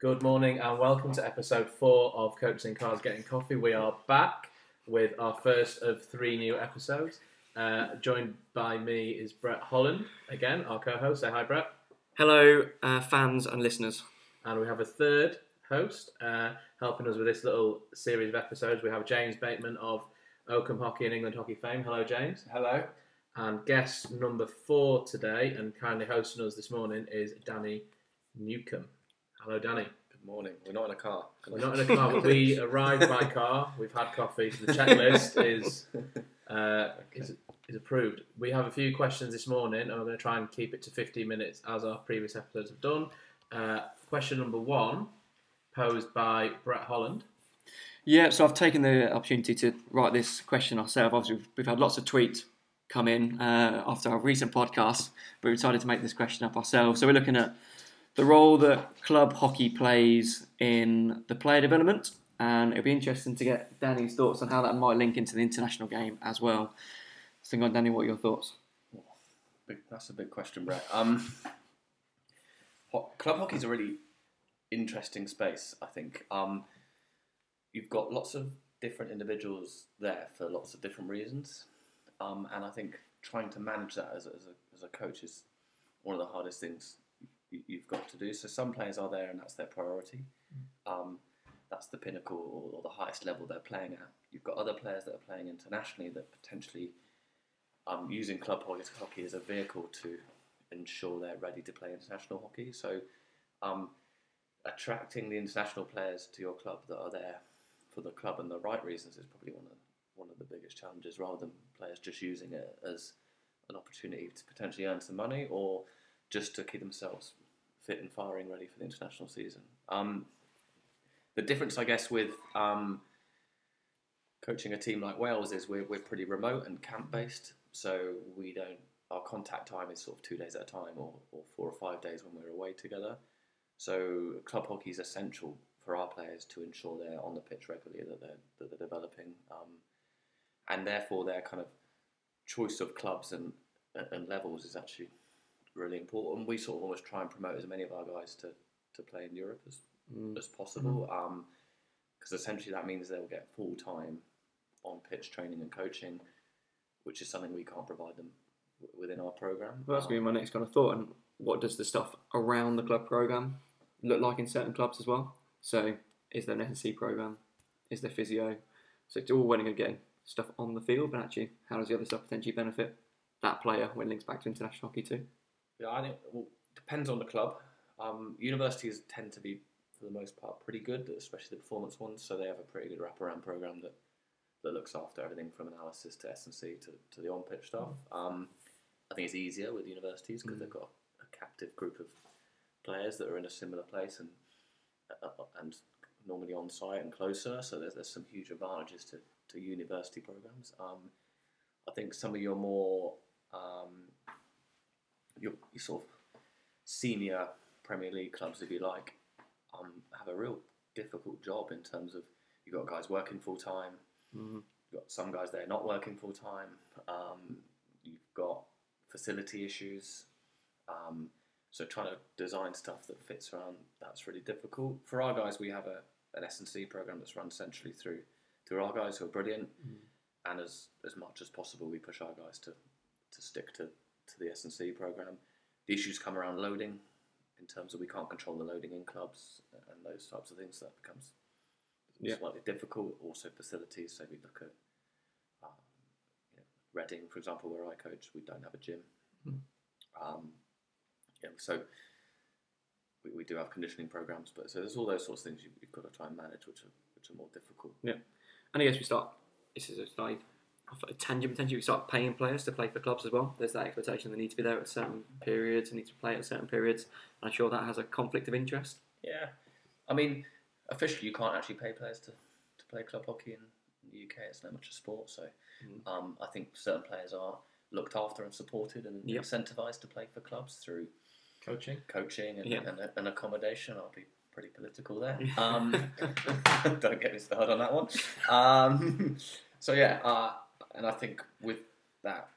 Good morning and welcome to episode four of Coaches in Cars Getting Coffee. We are back with our first of three new episodes. Uh, joined by me is Brett Holland again, our co-host. Say hi, Brett. Hello, uh, fans and listeners. And we have a third host uh, helping us with this little series of episodes. We have James Bateman of Oakham Hockey and England Hockey fame. Hello, James. Hello. And guest number four today and kindly hosting us this morning is Danny Newcombe. Hello, Danny. Good morning. We're not in a car. We're not in a car, but we arrived by car. We've had coffee. So the checklist is, uh, is is approved. We have a few questions this morning, and we're going to try and keep it to 15 minutes as our previous episodes have done. Uh, question number one, posed by Brett Holland. Yeah, so I've taken the opportunity to write this question ourselves. Obviously, we've, we've had lots of tweets come in uh, after our recent podcast, but we decided to make this question up ourselves. So we're looking at the role that club hockey plays in the player development, and it'll be interesting to get Danny's thoughts on how that might link into the international game as well. So, on, Danny, what are your thoughts? That's a big question, Brett. Um, club hockey is a really interesting space. I think um, you've got lots of different individuals there for lots of different reasons, um, and I think trying to manage that as a, as, a, as a coach is one of the hardest things you've got to do. So some players are there, and that's their priority. Um, that's the pinnacle or, the highest level they're playing at. You've got other players that are playing internationally that potentially um, using club hockey hockey as a vehicle to ensure they're ready to play international hockey. So, um, attracting the international players to your club that are there for the club and the right reasons is probably one of one of the biggest challenges, rather than players just using it as an opportunity to potentially earn some money or just to keep themselves fit and firing, ready for the international season. Um, the difference, I guess, with um, coaching a team like Wales is we're, we're pretty remote and camp based, so we don't. Our contact time is sort of two days at a time, or, or four or five days when we're away together. So club hockey is essential for our players to ensure they're on the pitch regularly, that they're that they're developing, um, and therefore their kind of choice of clubs and and levels is actually really important. We sort of almost try and promote as many of our guys to, to play in Europe as Mm. as possible, because essentially that means they'll get full time on pitch training and coaching, which is something we can't provide them w- within our program. Well, that's going to be my next kind of thought. And what does the stuff around the club program look like in certain clubs as well? So, is there an program? Is there physio? So, it's all good getting stuff on the field, but actually, how does the other stuff potentially benefit that player when it links back to international hockey too? Yeah, I think well, depends on the club. Um, universities tend to be, for the most part, pretty good, especially the performance ones. So they have a pretty good wraparound program that that looks after everything from analysis to S and C to, to the on pitch stuff. Um, I think it's easier with universities because they've got a captive group of players that are in a similar place and uh, and normally on site and closer. So there's there's some huge advantages to, to university programs. Um, I think some of your more um, your, your sort of senior Premier League clubs, if you like, um, have a real difficult job in terms of you've got guys working full time, Mhm. you've got some guys there not working full time, um, you've got facility issues. Um, so trying to design stuff that fits around that's really difficult. For our guys, we have a an S and C program that's run centrally through through our guys who are brilliant, and as as much as possible, we push our guys to to stick to to the S and C program. The issues come around loading, in terms of we can't control the loading in clubs and those types of things. So that becomes Yeah. slightly difficult. Also facilities. So we look at um, you know, Reading, for example, where I coach, we don't have a gym. Um, yeah, so we, we do have conditioning programs, but so there's all those sorts of things you've, you've got to try and manage, which are which are more difficult. Yeah. And I guess we start, this is a a tangent potentially, we start paying players to play for clubs as well. There's that expectation they need to be there at certain periods, they need to play at certain periods. And I'm sure that has a conflict of interest. Yeah, I mean, officially you can't actually pay players to, to play club hockey in the UK. It's not much a sport, so um, I think certain players are looked after and supported and Yep. incentivised to play for clubs through Coaching. coaching and, Yeah. and, and accommodation. I'll be pretty political there. Um, don't get me started on that one. Um, so yeah, uh, and I think with that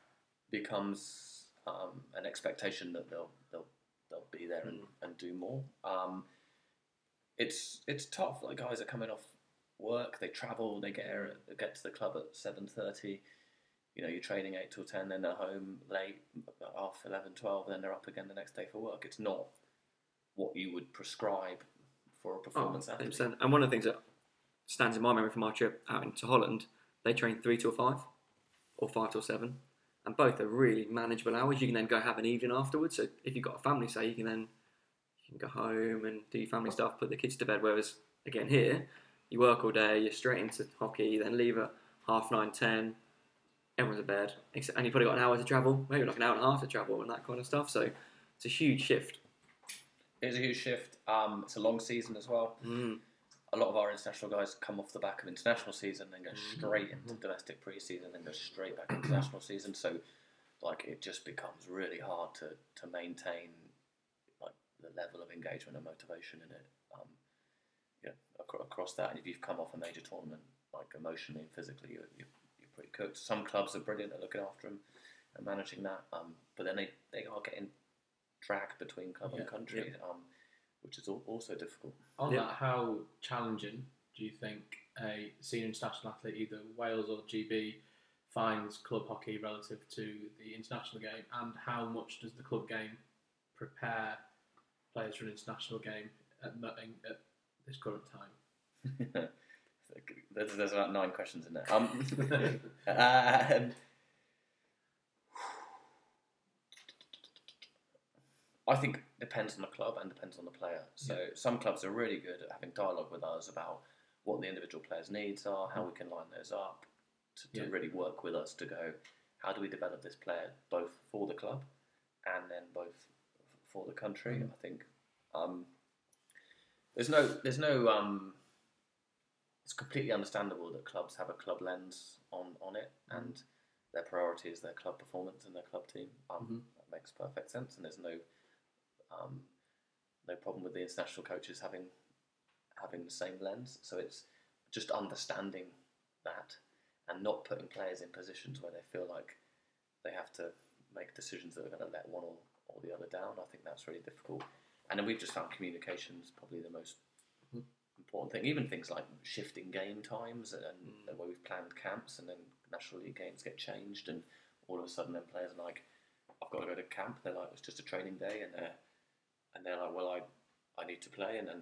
becomes um, an expectation that they'll they'll they'll be there and, and do more. Um, it's it's tough. Like guys are coming off work, they travel, they get here, get to the club at seven thirty. You know, you're training eight till ten, then they're home late, half 11, 12, then they're up again the next day for work. It's not what you would prescribe for a performance Oh, athlete. And one of the things that stands in my memory from our trip out into Holland, they train three till five or five till seven. And both are really manageable hours. You can then go have an evening afterwards. So if you've got a family, say, you can then you can go home and do your family stuff, put the kids to bed. Whereas, again, here, you work all day, you're straight into hockey, then leave at half nine, ten, everyone's in bed. Except, and you've probably got an hour to travel, maybe like an hour and a half to travel and that kind of stuff. So it's a huge shift. It's a huge shift. Um, it's a long season as well. Mm. A lot of our international guys come off the back of international season, then go Mm-hmm. straight into domestic pre-season, then go straight back into international season. So, like, it just becomes really hard to, to maintain like the level of engagement and motivation in it. Um, yeah, acro- across that, and if you've come off a major tournament, like emotionally and physically, you're, you're, you're pretty cooked. Some clubs are brilliant at looking after them and managing that, um, but then they, they are getting dragged between club and Yeah, country, um, which is also difficult. On Yeah. that, how challenging do you think a senior international athlete, either Wales or GB, finds club hockey relative to the international game, and how much does the club game prepare players for an international game at, at this current time? there's, there's about nine questions in there. Um, um, I think depends on the club and depends on the player. So some clubs are really good at having dialogue with us about what the individual players' needs are, how we can line those up, to, to Yeah. really work with us to go, how do we develop this player both for the club and then both for the country? I think um, there's no there's no um, it's completely understandable that clubs have a club lens on, on it and their priority is their club performance and their club team. Um, That makes perfect sense, and there's no um, no problem with the international coaches having having the same lens. So it's just understanding that and not putting players in positions where they feel like they have to make decisions that are going to let one or, or the other down. I think that's really difficult. And then we've just found communication is probably the most important thing. Even things like shifting game times and, and where we've planned camps and then National League games get changed and all of a sudden then players are like, I've got to go to camp. They're like, it's just a training day and they're, and they're like, well, I, I need to play and then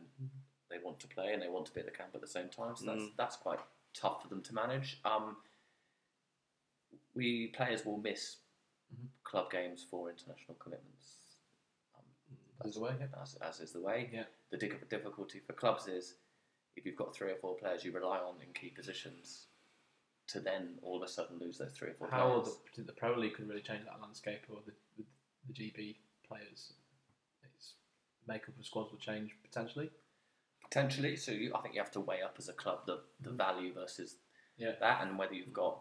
they want to play and they want to be at the camp at the same time. So that's, Mm. that's quite tough for them to manage. Um, we players will miss club games for international commitments. Um, As the way, yeah. as, as is the way. Yeah. The difficulty for clubs is if you've got three or four players you rely on in key positions, to then all of a sudden lose those three or four How players. the, the Pro League could really change that landscape, or the, the, the GB players, makeup of squads will change potentially. Potentially, so you, I think you have to weigh up as a club the, the value versus Yeah. that, and whether you've got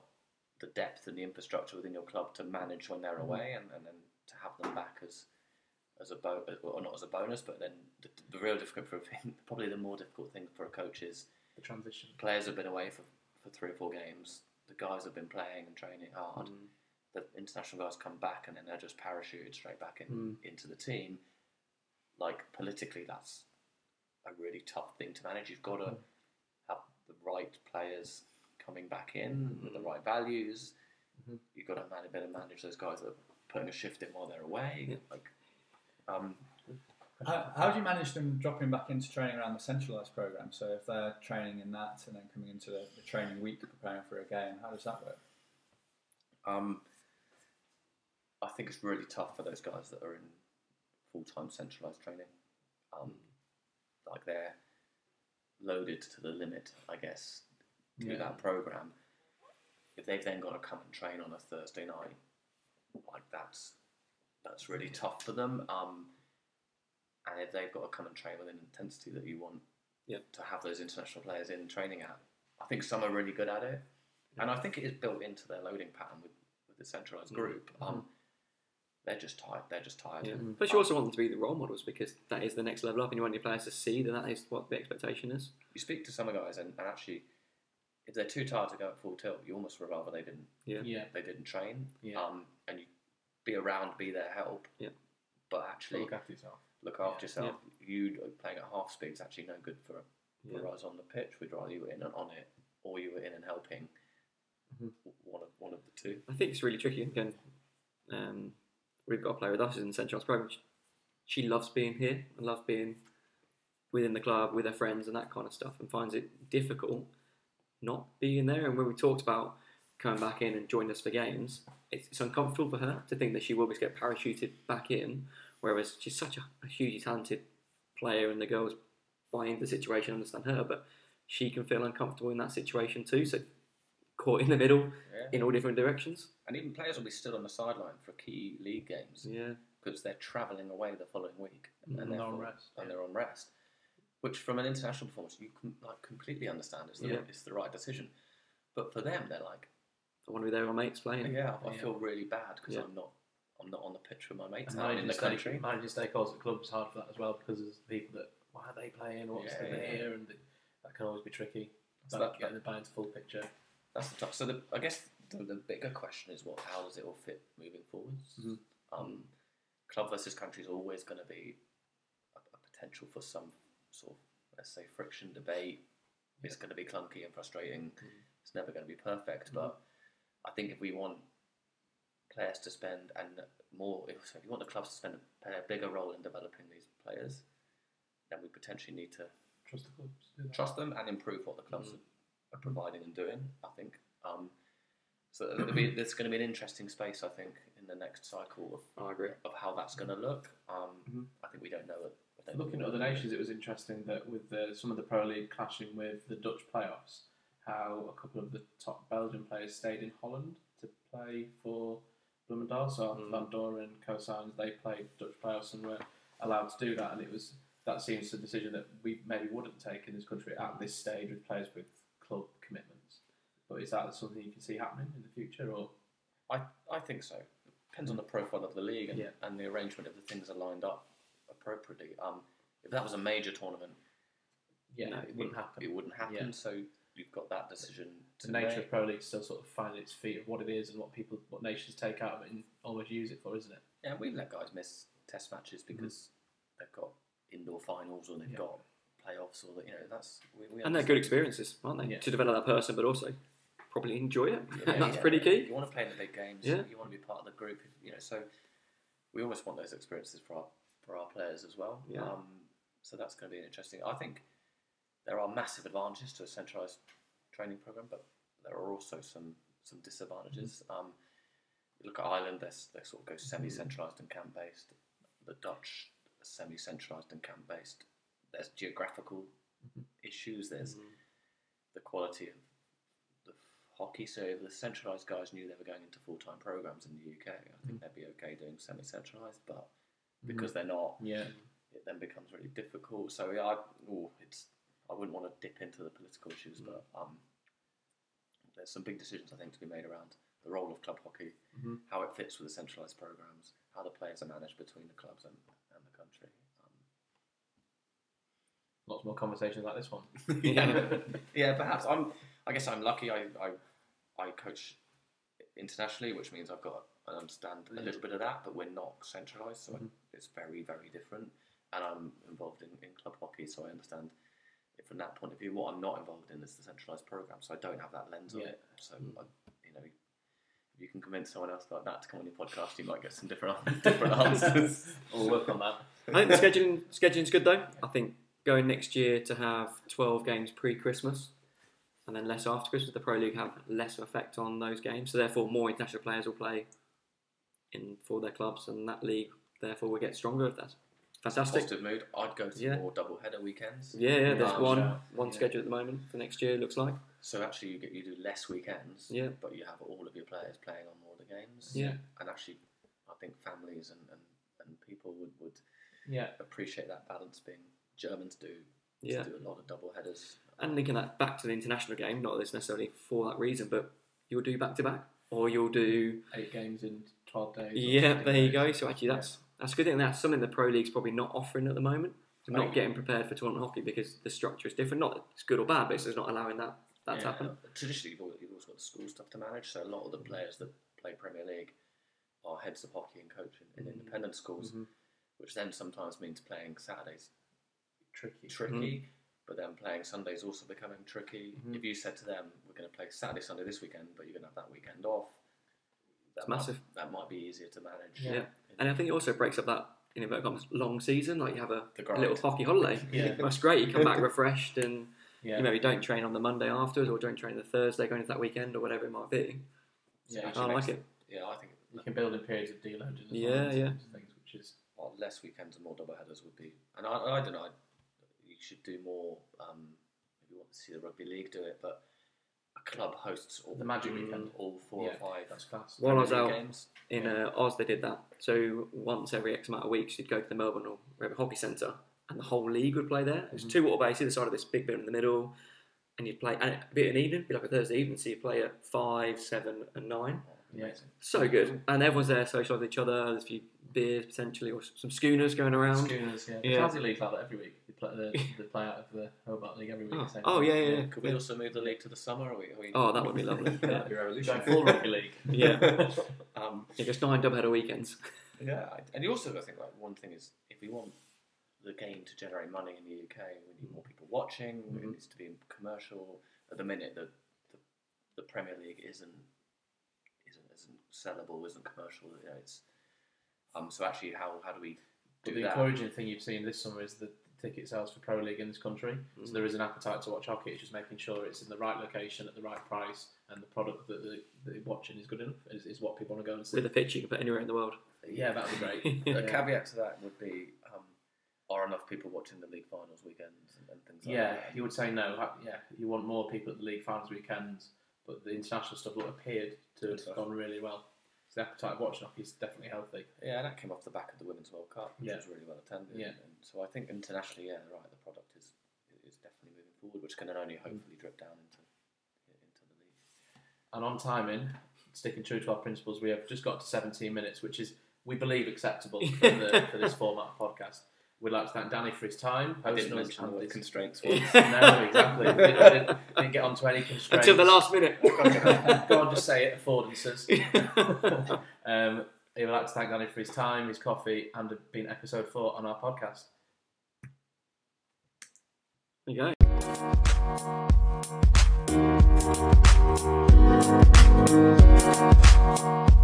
the depth and the infrastructure within your club to manage when they're away, and, and then to have them back as as a bo- or not as a bonus, but then the, the real difficult for probably the more difficult thing for a coach is The transition. players have been away for, for three or four games. The guys have been playing and training hard. Mm. The international guys come back and then they're just parachuted straight back in, Mm. into the team. Like politically, that's a really tough thing to manage. You've got to have the right players coming back in with the right values. Mhm. You've got to manage, better manage those guys that are putting a shift in while they're away. Yeah. Like, um, How, how do you manage them dropping back into training around the centralised program? So if they're training in that and then coming into the, the training week preparing for a game, how does that work? Um, I think it's really tough for those guys that are in full time centralised training. Um, like they're loaded to the limit, I guess, to Yeah. that program. If they've then got to come and train on a Thursday night, like that's that's really tough for them. Um, and if they've got to come and train with an intensity that you want Yep. to have those international players in training at, I think some are really good at it, and I think it is built into their loading pattern with, with the centralised group. Um, they're just tired. They're just tired. Yeah. But you also want them to be the role models because that is the next level up, and you want your players to see that that is what the expectation is. You speak to some of the guys, and, and actually, if they're too tired to go at full tilt, you almost would rather they didn't Yeah. Yeah. they didn't train. Yeah. Um, and you be around, be their help. Yeah. But actually, Look after yourself. look after yourself. You playing at half speed is actually no good for for Yeah. us on the pitch. We'd rather you were in and on it, or you were in and helping. Mhm. One of one of the two. I think it's really tricky. Again, um, we've got a player with us in the Arts program. She, she loves being here and loves being within the club with her friends and that kind of stuff, and finds it difficult not being there. And when we talked about coming back in and joining us for games, it's, it's uncomfortable for her to think that she will just get parachuted back in. Whereas she's such a, a hugely talented player, and the girls buy into the situation, understand her, but she can feel uncomfortable in that situation too. So caught in the middle Yeah. in all different directions. And even players will be stood on the sideline for key league games Yeah. because they're travelling away the following week and, they're On rest, and yeah. they're on rest. Which, from an international performance, you can like completely understand it's the Yeah. it's the right decision. But for them, they're like, I want to be there with my mates playing. yeah, I Yeah. feel really bad because Yeah. I'm not I'm not on the pitch with my mates. And I'm in managing, the stake, country. managing stakeholders at clubs is hard for that as well because there's people that why are they playing? What's Yeah, the yeah. here? And that can always be tricky. So Like that- getting the buy-in to full picture. That's the top. So the, I guess the, the bigger question is what? How does it all fit moving forwards? Mhm. Um, club versus country is always going to be a, a potential for some sort of let's say friction debate. It's going to be clunky and frustrating. It's never going to be perfect. But I think if we want players to spend and more, if, so if you want the clubs to spend play a bigger role in developing these players, then we potentially need to Trust the clubs. trust them and improve what the clubs Mm. Are providing and doing. I think. Um, so there'll be, there's going to be an interesting space, I think, in the next cycle of, I agree. of how that's going to look. Um, Mhm. I think we don't know it. Don't know Looking at other nations, it was interesting that with the, some of the Pro League clashing with the Dutch playoffs, how a couple of the top Belgian players stayed in Holland to play for Bloemendaal. So Mm. Van Doren, co-signs, they played Dutch playoffs and were allowed to do that. And it was that seems a decision that we maybe wouldn't take in this country at this stage with players with club commitments. But is that something you can see happening in the future, or I, I think so. Depends on the profile of the league and, Yeah. and the arrangement of the things are lined up appropriately. Um, if that was a major tournament, yeah, No, it wouldn't happen? it wouldn't happen. Yeah. So you've got that decision to the nature make. of Pro League still sort of finding its feet of what it is and what people, what nations take out of it and almost use it for, isn't it? Yeah, we've let guys miss test matches Mm-hmm. because they've got indoor finals or they've Yeah. got playoffs or that you know that's we, we And they're good experiences, aren't they? Yeah. To develop that person, but also probably enjoy it. Yeah, That's yeah. pretty key. You want to play in the big games. Yeah. You want to be part of the group. You know, so we almost want those experiences for our for our players as well. Yeah. Um, so that's going to be interesting. I think there are massive advantages to a centralised training program, but there are also some some disadvantages. Mm-hmm. Um, you look at Ireland; they they sort of go semi-centralised and camp-based. The Dutch are semi-centralised and camp-based. There's geographical Mm-hmm. issues. There's the quality of the hockey. So if the centralised guys knew they were going into full time programs in the UK, I Mm-hmm. think they'd be okay doing semi centralised. But because they're not, Yeah. it then becomes really difficult. So yeah, I, it's I wouldn't want to dip into the political issues, but um, there's some big decisions I think to be made around the role of club hockey, Mhm. how it fits with the centralised programs, how the players are managed between the clubs and, and the country. Lots more conversations like this one. yeah, yeah, perhaps. I'm. I guess I'm lucky. I, I I coach internationally, which means I've got I understand a little bit of that, but we're not centralised, so I, mm-hmm. it's very very different. And I'm involved in, in club hockey, so I understand it from that point of view. What I'm not involved in is the centralised program, so I don't have that lens on it. So mm. I, you know. If you can convince someone else like that to come on your podcast, you might get some different different answers. We'll work on that. I think the scheduling scheduling's good though. I think going next year to have twelve games pre-Christmas and then less after Christmas, the Pro League have less effect on those games. So therefore, more international players will play in for their clubs, and that league therefore will get stronger. If that's fantastic. Positive mood. I'd go to Yeah. more double header weekends. Yeah, yeah. There's Um, one shout. one schedule at the moment for next year. It looks like. So actually, you get you do less weekends. Yeah. But you have all of your players playing on more of the games. Yeah. And actually, I think families and, and, and people would, would Yeah. appreciate that balance. Being Germans do Yeah. do a lot of double headers. And linking that back to the international game, not that it's necessarily for that reason, but you'll do back to back, or you'll do Eight games in 12 days. Yeah, 15 there you days. go. So actually, that's that's a good thing. That's something the pro league's probably not offering at the moment. They're not Right. getting prepared for tournament hockey because the structure is different. Not that it's good or bad, but it's just not allowing that that to Yeah. happen. Traditionally, you've always, you've always got the school stuff to manage. So a lot of the players that play Premier League are heads of hockey and coaching in independent schools. Mhm. which then sometimes means playing Saturdays Tricky. tricky, but then playing Sundays also becoming tricky. Mhm. If you said to them, "We're going to play Saturday, Sunday this weekend, but you're going to have that weekend off," that It's might, massive. That might be easier to manage. Yeah. And I think it also breaks up that in inverted commas long season. Like you have a, a little hockey holiday. Yeah. That's great. You come back refreshed and Yeah. you maybe don't train on the Monday afterwards or don't train the Thursday going into that weekend or whatever it might be. So Yeah, I like it. Yeah, I think You can build in periods of deloading. as Yeah, well, yeah. Things which is well, less weekends and more double headers would be. And I, I don't know. I, you should do more. Um, if you want to see the rugby league do it, but a club hosts all the magic weekend. all four Yeah, or five That's fast. While I was Premier out games. in uh, Oz, they did that. So once every X amount of weeks, you'd go to the Melbourne or wherever hockey centre, and the whole league would play there. It was Mhm. two water bases, the side of this big bit in the middle, and you'd play. And it'd be an evening, be like a Thursday evening, so you play at five, seven, and nine. Oh, Yeah. So good, and everyone's there socialising with each other. There's a few beers potentially, or some schooners going around. Schooners, yeah. Yeah. The Tassie League's like that every week. They play, the, they play out of the Hobart League every week. Oh, oh yeah, yeah, yeah. Could we also move the league to the summer? Are we, are we, Oh, that would be lovely. That'd yeah, be Going revolutionary. full rugby league. yeah. um, yeah just nine double header weekends. yeah. And you also, I think, like one thing is if we want the game to generate money in the UK, we need more people watching. It Mhm. needs to be commercial. At the minute, the the, the Premier League isn't isn't isn't sellable, isn't commercial. You know, it's um. So actually, how how do we do But the that? encouraging thing you've seen this summer is the ticket sales for Pro League in this country. Mm. So there is an appetite to watch hockey. It's just making sure it's in the right location at the right price, and the product that the, that you're watching is good enough. Is, is what people want to go and see. With a pitch you can put anywhere in the world. yeah, that'd be great. A Yeah. caveat to that would be, um, are enough people watching the league finals weekends and, and things like Yeah, that? you would say no. Yeah, you want more people at the league finals weekends, but the international stuff look appeared to have gone really well. The appetite of watching hockey is definitely healthy. Yeah, and that came off the back of the Women's World Cup, which Yeah. was really well attended. Yeah. And so I think internationally, yeah, right, the product is is definitely moving forward, which can then only hopefully drip down into into the league. And on timing, sticking true to our principles, we have just got to 17 minutes, which is we believe acceptable for, the, for this format of podcast. We'd like to thank Danny for his time. I didn't mention the constraints. no, exactly. Didn't, didn't, didn't get onto any constraints. Until the last minute. Go on, just say it. Affordances. um, he would like to thank Danny for his time, his coffee, and being episode four on our podcast. There you go.